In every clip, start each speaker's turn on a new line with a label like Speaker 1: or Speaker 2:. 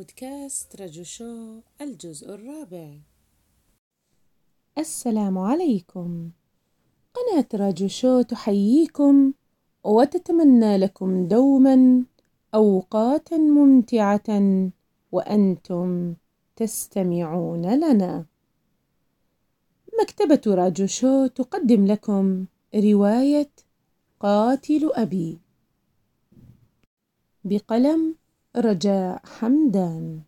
Speaker 1: بودكاست رجو شو الجزء الرابع.
Speaker 2: السلام عليكم. قناة رجو شو تحييكم وتتمنى لكم دوما أوقاتا ممتعة وأنتم تستمعون لنا. مكتبة راجو شو تقدم لكم رواية قاتل أبي. بقلم رجاء حمدان.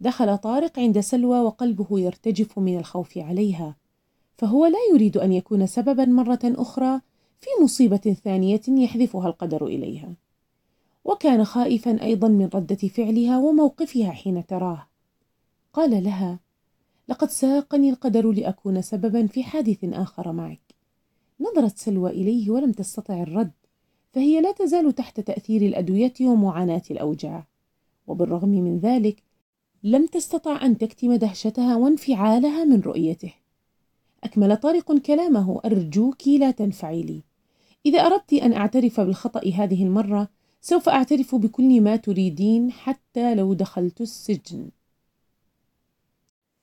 Speaker 2: دخل طارق عند سلوى وقلبه يرتجف من الخوف عليها. فهو لا يريد أن يكون سببا مرة أخرى في مصيبة ثانية يحذفها القدر إليها. وكان خائفا أيضا من ردة فعلها وموقفها حين تراه. قال لها لقد ساقني القدر لأكون سببا في حادث آخر معك. نظرت سلوى إليه ولم تستطع الرد فهي لا تزال تحت تأثير الأدوية ومعاناة الأوجاع. وبالرغم من ذلك لم تستطع أن تكتم دهشتها وانفعالها من رؤيته. أكمل طارق كلامه أرجوك لا تنفعلي إذا أردت أن أعترف بالخطأ هذه المرة سوف أعترف بكل ما تريدين حتى لو دخلت السجن.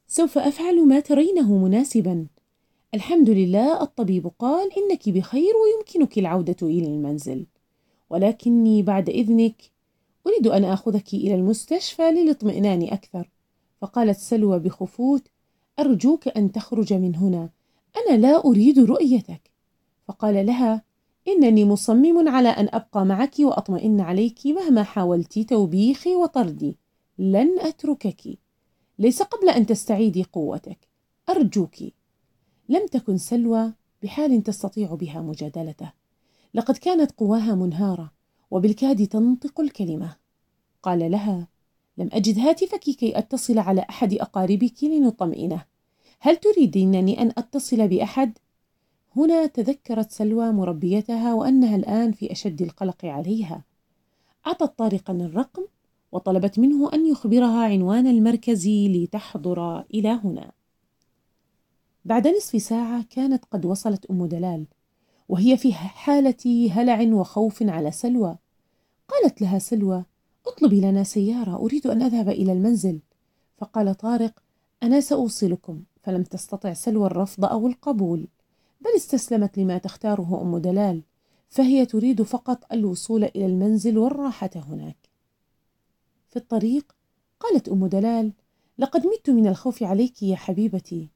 Speaker 2: سوف أفعل ما ترينه مناسبا. الحمد لله الطبيب قال إنك بخير ويمكنك العودة إلى المنزل. ولكني بعد إذنك أريد أن آخذك إلى المستشفى للاطمئنان أكثر. فقالت سلوى بخفوت أرجوك أن تخرج من هنا. أنا لا أريد رؤيتك. فقال لها إنني مصمم على أن أبقى معك وأطمئن عليك مهما حاولت توبيخي وطردي. لن أتركك. ليس قبل أن تستعيدي قوتك. أرجوك. لم تكن سلوى بحال تستطيع بها مجادلته. لقد كانت قواها منهارة وبالكاد تنطق الكلمة. قال لها لم أجد هاتفك كي أتصل على أحد أقاربك لنطمئنه. هل تريدينني أن أتصل بأحد؟ هنا تذكرت سلوى مربيتها وأنها الآن في أشد القلق عليها. أعطت طارقا الرقم وطلبت منه أن يخبرها عنوان المركز لتحضر إلى هنا. بعد نصف ساعة كانت قد وصلت أم دلال وهي في حالة هلع وخوف على سلوى. قالت لها سلوى اطلبي لنا سيارة أريد أن أذهب إلى المنزل. فقال طارق أنا سأوصلكم. فلم تستطع سلوى الرفض أو القبول بل استسلمت لما تختاره أم دلال. فهي تريد فقط الوصول إلى المنزل والراحة هناك. في الطريق قالت أم دلال لقد مت من الخوف عليك يا حبيبتي.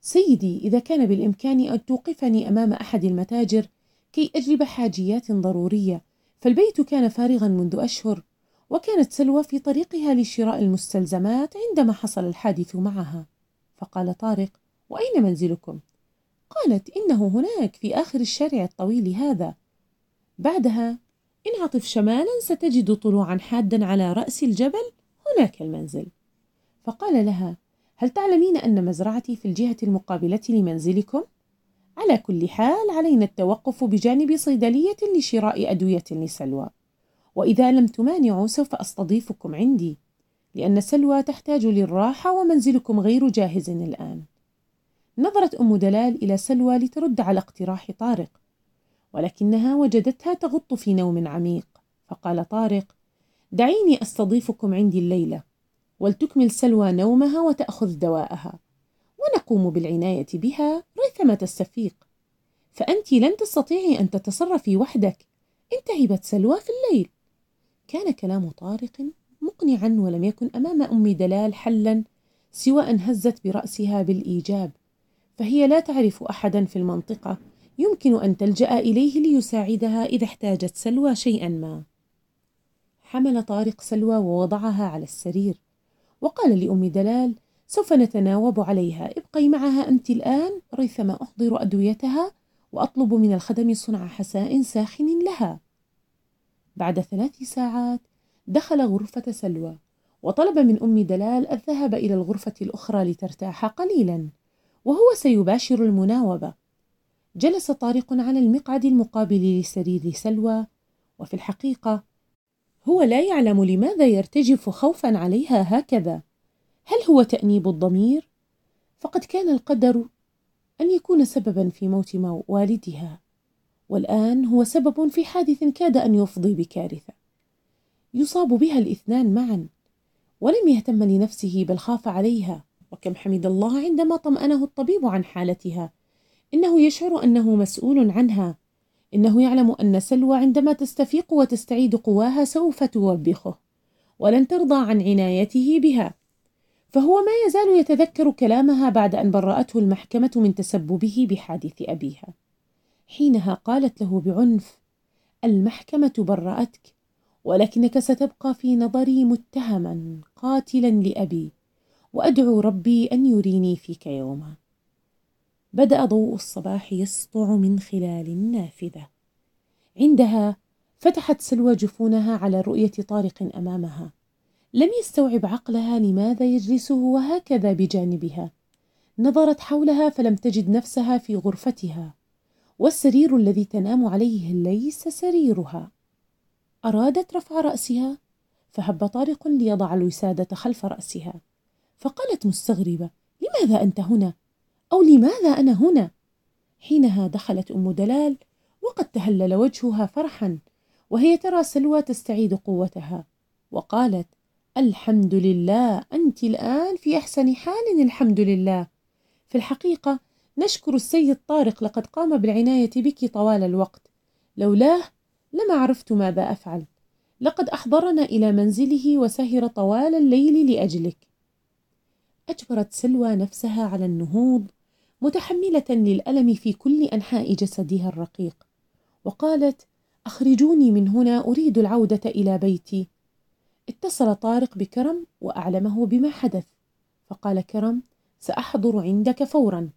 Speaker 2: سيدي إذا كان بالإمكان أن توقفني أمام أحد المتاجر كي أجلب حاجيات ضرورية فالبيت كان فارغا منذ أشهر. وكانت سلوى في طريقها لشراء المستلزمات عندما حصل الحادث معها فقال طارق وأين منزلكم؟ قالت إنه هناك في آخر الشارع الطويل هذا بعدها انعطف شمالا ستجد طلوعا حادا على رأس الجبل هناك المنزل فقال لها هل تعلمين أن مزرعتي في الجهة المقابلة لمنزلكم؟ على كل حال علينا التوقف بجانب صيدلية لشراء أدوية لسلوى وإذا لم تمانعوا سوف أستضيفكم عندي لأن سلوى تحتاج للراحة ومنزلكم غير جاهز الآن. نظرت أم دلال إلى سلوى لترد على اقتراح طارق ولكنها وجدتها تغط في نوم عميق. فقال طارق دعيني أستضيفكم عندي الليلة ولتكمل سلوى نومها وتأخذ دواءها ونقوم بالعناية بها ريثما تستفيق. فأنت لن تستطيعي أن تتصرفي وحدك. انتهبت سلوى في الليل. كان كلام طارق مقنعا ولم يكن أمام أم دلال حلا سوى أن هزت برأسها بالإيجاب. فهي لا تعرف أحدا في المنطقة. يمكن أن تلجأ إليه ليساعدها إذا احتاجت سلوى شيئا ما. حمل طارق سلوى ووضعها على السرير. وقال لأم دلال سوف نتناوب عليها. ابقي معها أنت الآن. ريثما أحضر أدويتها وأطلب من الخدم صنع حساء ساخن لها. بعد ثلاث ساعات دخل غرفة سلوى وطلب من أم دلال الذهاب إلى الغرفة الأخرى لترتاح قليلا وهو سيباشر المناوبة. جلس طارق على المقعد المقابل لسرير سلوى وفي الحقيقة هو لا يعلم لماذا يرتجف خوفا عليها هكذا. هل هو تأنيب الضمير؟ فقد كان القدر أن يكون سببا في موت والدها. والآن هو سبب في حادث كاد أن يفضي بكارثة. يصاب بها الاثنان معا ولم يهتم لنفسه بل خاف عليها. وكم حمد الله عندما طمأنه الطبيب عن حالتها. إنه يشعر أنه مسؤول عنها. إنه يعلم أن سلوى عندما تستفيق وتستعيد قواها سوف توبخه ولن ترضى عن عنايته بها. فهو ما يزال يتذكر كلامها بعد أن برأته المحكمة من تسببه بحادث أبيها. حينها قالت له بعنف المحكمة برأتك ولكنك ستبقى في نظري متهما قاتلا لأبي وأدعو ربي أن يريني فيك يوما. بدأ ضوء الصباح يسطع من خلال النافذة. عندها فتحت سلوى جفونها على رؤية طارق أمامها. لم يستوعب عقلها لماذا يجلس هو هكذا بجانبها. نظرت حولها فلم تجد نفسها في غرفتها. والسرير الذي تنام عليه ليس سريرها أرادت رفع رأسها فهب طارق ليضع الوسادة خلف رأسها فقالت مستغربة لماذا أنت هنا؟ أو لماذا أنا هنا؟ حينها دخلت أم دلال وقد تهلل وجهها فرحا وهي ترى سلوى تستعيد قوتها وقالت الحمد لله أنت الآن في أحسن حال الحمد لله في الحقيقة نشكر السيد طارق لقد قام بالعناية بك طوال الوقت. لولاه لما عرفت ماذا أفعل. لقد أحضرنا إلى منزله وسهر طوال الليل لأجلك. أجبرت سلوى نفسها على النهوض متحملة للألم في كل أنحاء جسدها الرقيق وقالت أخرجوني من هنا أريد العودة إلى بيتي. اتصل طارق بكرم وأعلمه بما حدث فقال كرم سأحضر عندك فورا.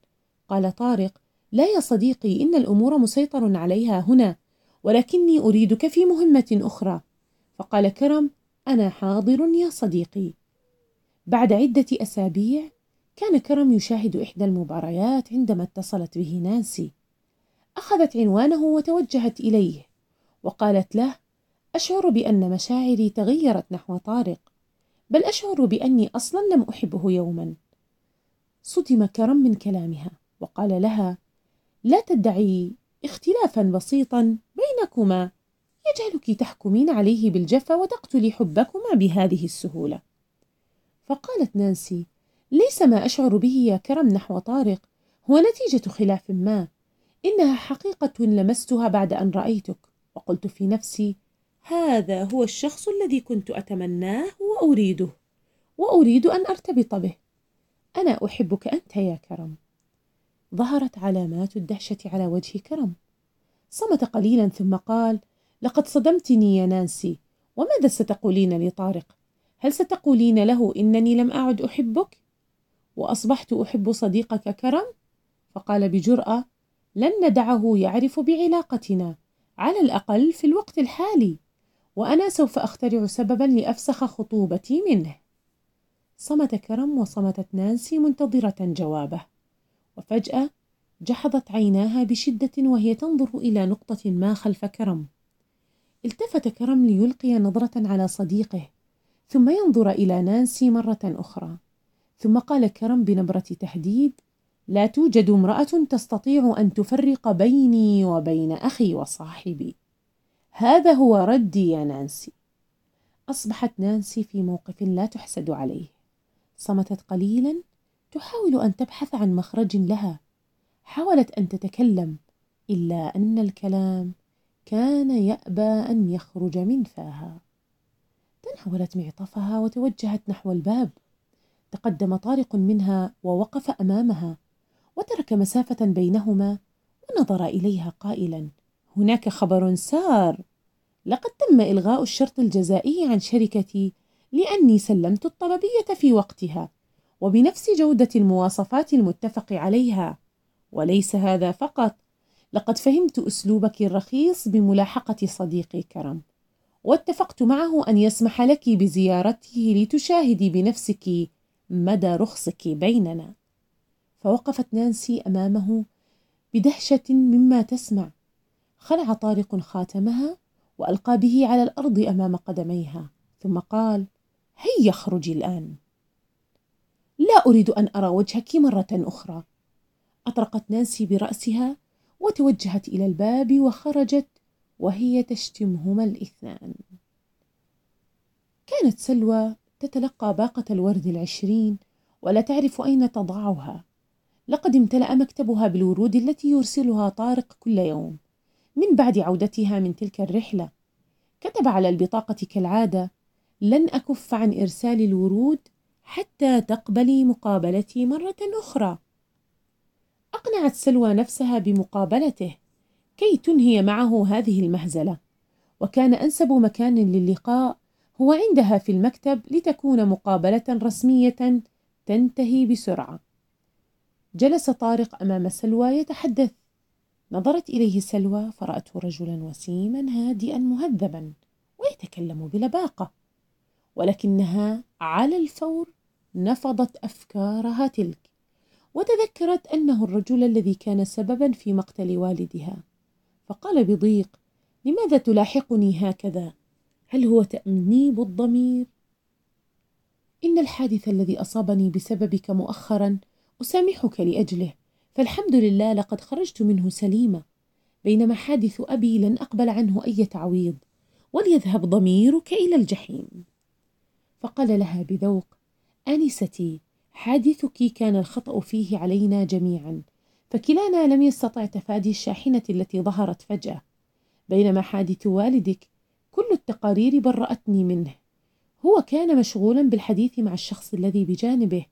Speaker 2: قال طارق لا يا صديقي إن الأمور مسيطر عليها هنا ولكني أريدك في مهمة أخرى. فقال كرم أنا حاضر يا صديقي. بعد عدة أسابيع كان كرم يشاهد إحدى المباريات عندما اتصلت به نانسي. أخذت عنوانه وتوجهت إليه وقالت له أشعر بأن مشاعري تغيرت نحو طارق بل أشعر بأني أصلا لم أحبه يوما. صدم كرم من كلامها. وقال لها لا تدعي اختلافا بسيطا بينكما يجعلك تحكمين عليه بالجفا وتقتلي حبكما بهذه السهولة. فقالت نانسي ليس ما أشعر به يا كرم نحو طارق هو نتيجة خلاف ما إنها حقيقة لمستها بعد أن رأيتك. وقلت في نفسي هذا هو الشخص الذي كنت أتمناه وأريده وأريد أن أرتبط به. أنا أحبك أنت يا كرم. ظهرت علامات الدهشة على وجه كرم. صمت قليلا ثم قال لقد صدمتني يا نانسي وماذا ستقولين لطارق هل ستقولين له إنني لم أعد أحبك؟ وأصبحت أحب صديقك كرم؟ فقال بجرأة لن ندعه يعرف بعلاقتنا على الأقل في الوقت الحالي وأنا سوف أخترع سببا لأفسخ خطوبتي منه. صمت كرم وصمتت نانسي منتظرة جوابه. وفجأة جحظت عيناها بشدة وهي تنظر إلى نقطة ما خلف كرم. التفت كرم ليلقي نظرة على صديقه ثم ينظر إلى نانسي مرة أخرى ثم قال كرم بنبرة تهديد لا توجد امرأة تستطيع أن تفرق بيني وبين أخي وصاحبي. هذا هو ردي يا نانسي. أصبحت نانسي في موقف لا تحسد عليه. صمتت قليلا تحاول أن تبحث عن مخرج لها. حاولت أن تتكلم إلا أن الكلام كان يأبى أن يخرج من فاها. تناولت معطفها وتوجهت نحو الباب. تقدم طارق منها ووقف أمامها وترك مسافة بينهما ونظر إليها قائلا هناك خبر سار! لقد تم إلغاء الشرط الجزائي عن شركتي لأني سلمت الطلبيه في وقتها. وبنفس جودة المواصفات المتفق عليها. وليس هذا فقط لقد فهمت أسلوبك الرخيص بملاحقة صديقي كرم واتفقت معه أن يسمح لك بزيارته لتشاهدي بنفسك مدى رخصك بيننا. فوقفت نانسي أمامه بدهشة مما تسمع. خلع طارق خاتمها وألقى به على الأرض أمام قدميها ثم قال هيا اخرجي الآن. لا أريد أن أرى وجهك مرة أخرى. أطرقت نانسي برأسها وتوجهت إلى الباب وخرجت وهي تشتمهما الإثنان. كانت سلوى تتلقى باقة الورد العشرين ولا تعرف أين تضعها. لقد امتلأ مكتبها بالورود التي يرسلها طارق كل يوم. من بعد عودتها من تلك الرحلة كتب على البطاقة كالعادة لن أكف عن إرسال الورود حتى تقبلي مقابلتي مرة أخرى. أقنعت سلوى نفسها بمقابلته كي تنهي معه هذه المهزلة. وكان أنسب مكان للقاء هو عندها في المكتب لتكون مقابلة رسمية تنتهي بسرعة. جلس طارق أمام سلوى يتحدث. نظرت إليه سلوى فرأته رجلا وسيما هادئا مهذبا ويتكلم بلباقة. ولكنها على الفور نفضت أفكارها تلك وتذكرت أنه الرجل الذي كان سببا في مقتل والدها. فقال بضيق لماذا تلاحقني هكذا؟ هل هو تأنيب الضمير؟ إن الحادث الذي أصابني بسببك مؤخرا أسامحك لأجله فالحمد لله لقد خرجت منه سليمة بينما حادث أبي لن أقبل عنه أي تعويض وليذهب ضميرك إلى الجحيم. فقال لها بذوق آنستي حادثك كان الخطأ فيه علينا جميعا فكلانا لم يستطع تفادي الشاحنة التي ظهرت فجأة. بينما حادث والدك كل التقارير برأتني منه. هو كان مشغولا بالحديث مع الشخص الذي بجانبه.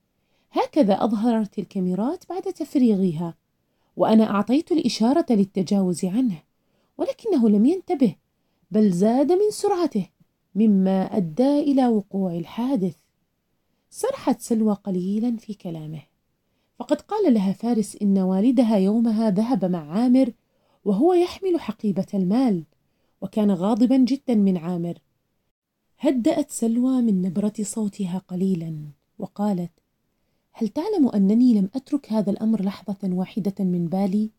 Speaker 2: هكذا أظهرت الكاميرات بعد تفريغها وأنا أعطيت الإشارة للتجاوز عنه ولكنه لم ينتبه بل زاد من سرعته مما أدى إلى وقوع الحادث. سرحت سلوى قليلا في كلامه. فقد قال لها فارس إن والدها يومها ذهب مع عامر وهو يحمل حقيبة المال وكان غاضبا جدا من عامر. هدأت سلوى من نبرة صوتها قليلا وقالت هل تعلم أنني لم أترك هذا الأمر لحظة واحدة من بالي؟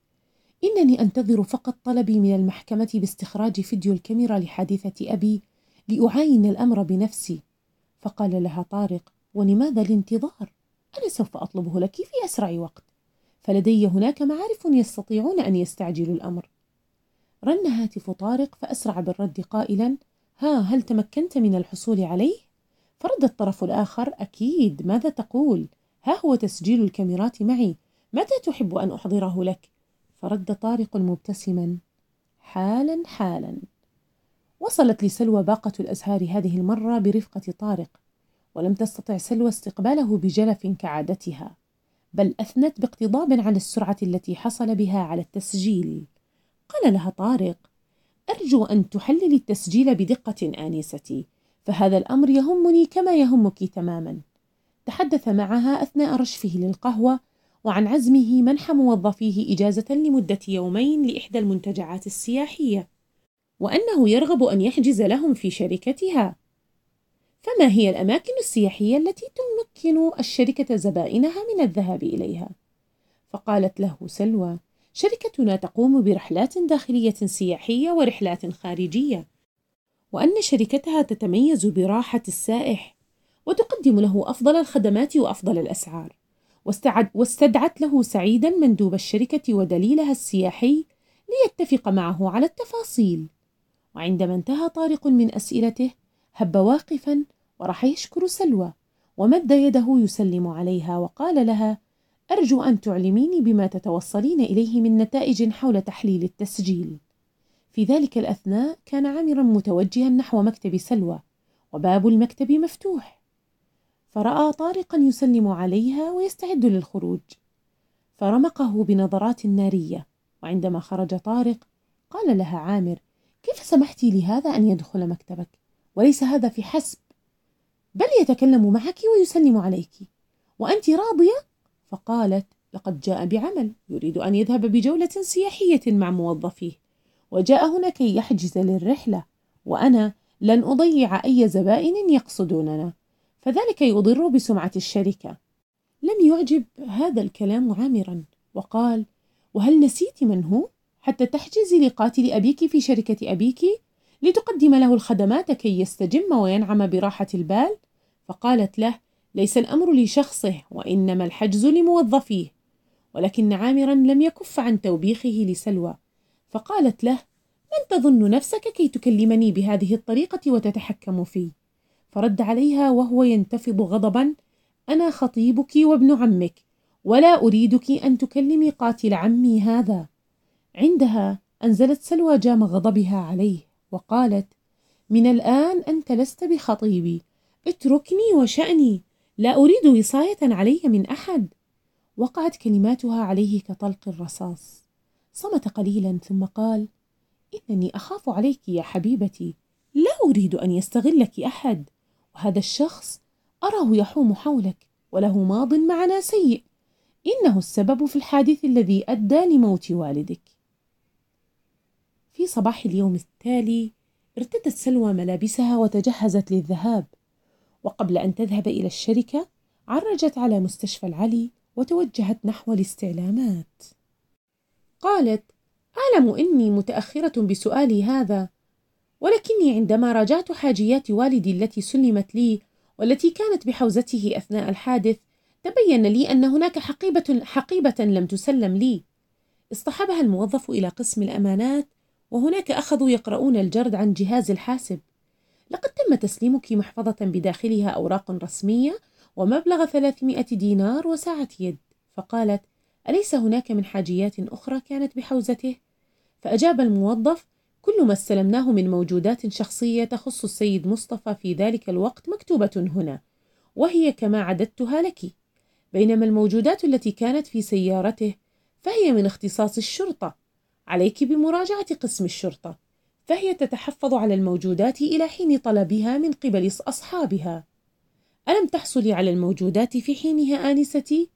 Speaker 2: إنني أنتظر فقط طلبي من المحكمة باستخراج فيديو الكاميرا لحادثة أبي لأعاين الأمر بنفسي. فقال لها طارق ولماذا الانتظار؟ أنا سوف أطلبه لك في أسرع وقت فلدي هناك معارف يستطيعون أن يستعجلوا الأمر رن هاتف طارق فأسرع بالرد قائلا ها هل تمكنت من الحصول عليه؟ فرد الطرف الآخر أكيد ماذا تقول؟ ها هو تسجيل الكاميرات معي متى تحب أن أحضره لك؟ فرد طارق مبتسما حالا حالا وصلت لسلوى باقة الأزهار هذه المرة برفقة طارق ولم تستطع سلوى استقباله بجلف كعادتها بل أثنت باقتضاب على السرعة التي حصل بها على التسجيل. قال لها طارق أرجو أن تحللي التسجيل بدقة آنستي فهذا الأمر يهمني كما يهمك تماما. تحدث معها أثناء رشفه للقهوة وعن عزمه منح موظفيه إجازة لمدة يومين لإحدى المنتجعات السياحية وأنه يرغب أن يحجز لهم في شركتها. فما هي الأماكن السياحية التي تمكن الشركة زبائنها من الذهاب إليها؟ فقالت له سلوى: شركتنا تقوم برحلات داخلية سياحية ورحلات خارجية، وأن شركتها تتميز براحة السائح، وتقدم له أفضل الخدمات وأفضل الأسعار، واستدعت له سعيدا مندوب الشركة ودليلها السياحي ليتفق معه على التفاصيل. وعندما انتهى طارق من أسئلته، هب واقفا وراح يشكر سلوى ومد يده يسلم عليها وقال لها أرجو أن تعلميني بما تتوصلين إليه من نتائج حول تحليل التسجيل. في ذلك الأثناء كان عامرا متوجها نحو مكتب سلوى وباب المكتب مفتوح. فرأى طارقا يسلم عليها ويستعد للخروج. فرمقه بنظرات نارية وعندما خرج طارق قال لها عامر كيف سمحت لهذا أن يدخل مكتبك؟ وليس هذا في حسب. بل يتكلم معك ويسلم عليك. وأنت راضية؟ فقالت لقد جاء بعمل. يريد أن يذهب بجولة سياحية مع موظفيه. وجاء هنا كي يحجز للرحلة. وأنا لن أضيع أي زبائن يقصدوننا. فذلك يضر بسمعة الشركة. لم يعجب هذا الكلام عامرا. وقال وهل نسيت من هو؟ حتى تحجزي لقاتل أبيك في شركة أبيك؟ لتقدم له الخدمات كي يستجم وينعم براحة البال؟ فقالت له ليس الأمر لشخصه وإنما الحجز لموظفيه. ولكن عامرا لم يكف عن توبيخه لسلوى. فقالت له من تظن نفسك كي تكلمني بهذه الطريقة وتتحكم في فرد عليها وهو ينتفض غضبا أنا خطيبك وابن عمك ولا أريدك أن تكلمي قاتل عمي هذا. عندها أنزلت سلوى جام غضبها عليه. وقالت من الآن أنت لست بخطيبي. اتركني وشأني. لا أريد وصاية علي من أحد. وقعت كلماتها عليه كطلق الرصاص. صمت قليلا ثم قال إنني أخاف عليك يا حبيبتي. لا أريد أن يستغلك أحد. وهذا الشخص أراه يحوم حولك وله ماض معنا سيء. إنه السبب في الحادث الذي أدى لموت والدك. في صباح اليوم التالي ارتدت سلوى ملابسها وتجهزت للذهاب. وقبل أن تذهب إلى الشركة عرجت على مستشفى العلي وتوجهت نحو الاستعلامات. قالت أعلم إني متأخرة بسؤالي هذا ولكني عندما راجعت حاجيات والدي التي سلمت لي والتي كانت بحوزته أثناء الحادث تبين لي أن هناك حقيبة, حقيبة لم تسلم لي. اصطحبها الموظف إلى قسم الأمانات وهناك أخذوا يقرؤون الجرد عن جهاز الحاسب. لقد تم تسليمك محفظة بداخلها أوراق رسمية ومبلغ 300 دينار وساعة يد. فقالت أليس هناك من حاجيات أخرى كانت بحوزته؟ فأجاب الموظف كل ما استلمناه من موجودات شخصية تخص السيد مصطفى في ذلك الوقت مكتوبة هنا وهي كما عددتها لك. بينما الموجودات التي كانت في سيارته فهي من اختصاص الشرطة. عليك بمراجعة قسم الشرطة فهي تتحفظ على الموجودات إلى حين طلبها من قبل أصحابها ألم تحصلي على الموجودات في حينها آنستي؟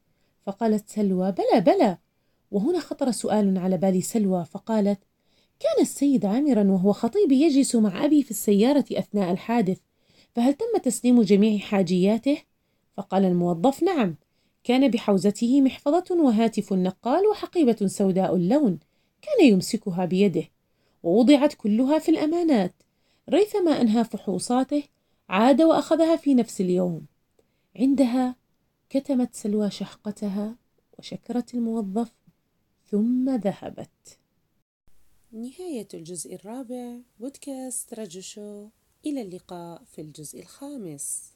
Speaker 2: فقالت سلوى بلى بلى وهنا خطر سؤال على بال سلوى فقالت كان السيد عامرا وهو خطيبي يجلس مع أبي في السيارة أثناء الحادث فهل تم تسليم جميع حاجياته؟ فقال الموظف نعم كان بحوزته محفظة وهاتف نقال وحقيبة سوداء اللون كان يمسكها بيده ووضعت كلها في الأمانات. ريثما أنهى فحوصاته عاد وأخذها في نفس اليوم. عندها كتمت سلوى شحقتها وشكرت الموظف ثم ذهبت.
Speaker 1: نهاية الجزء الرابع بودكاست رجو شو إلى اللقاء في الجزء الخامس.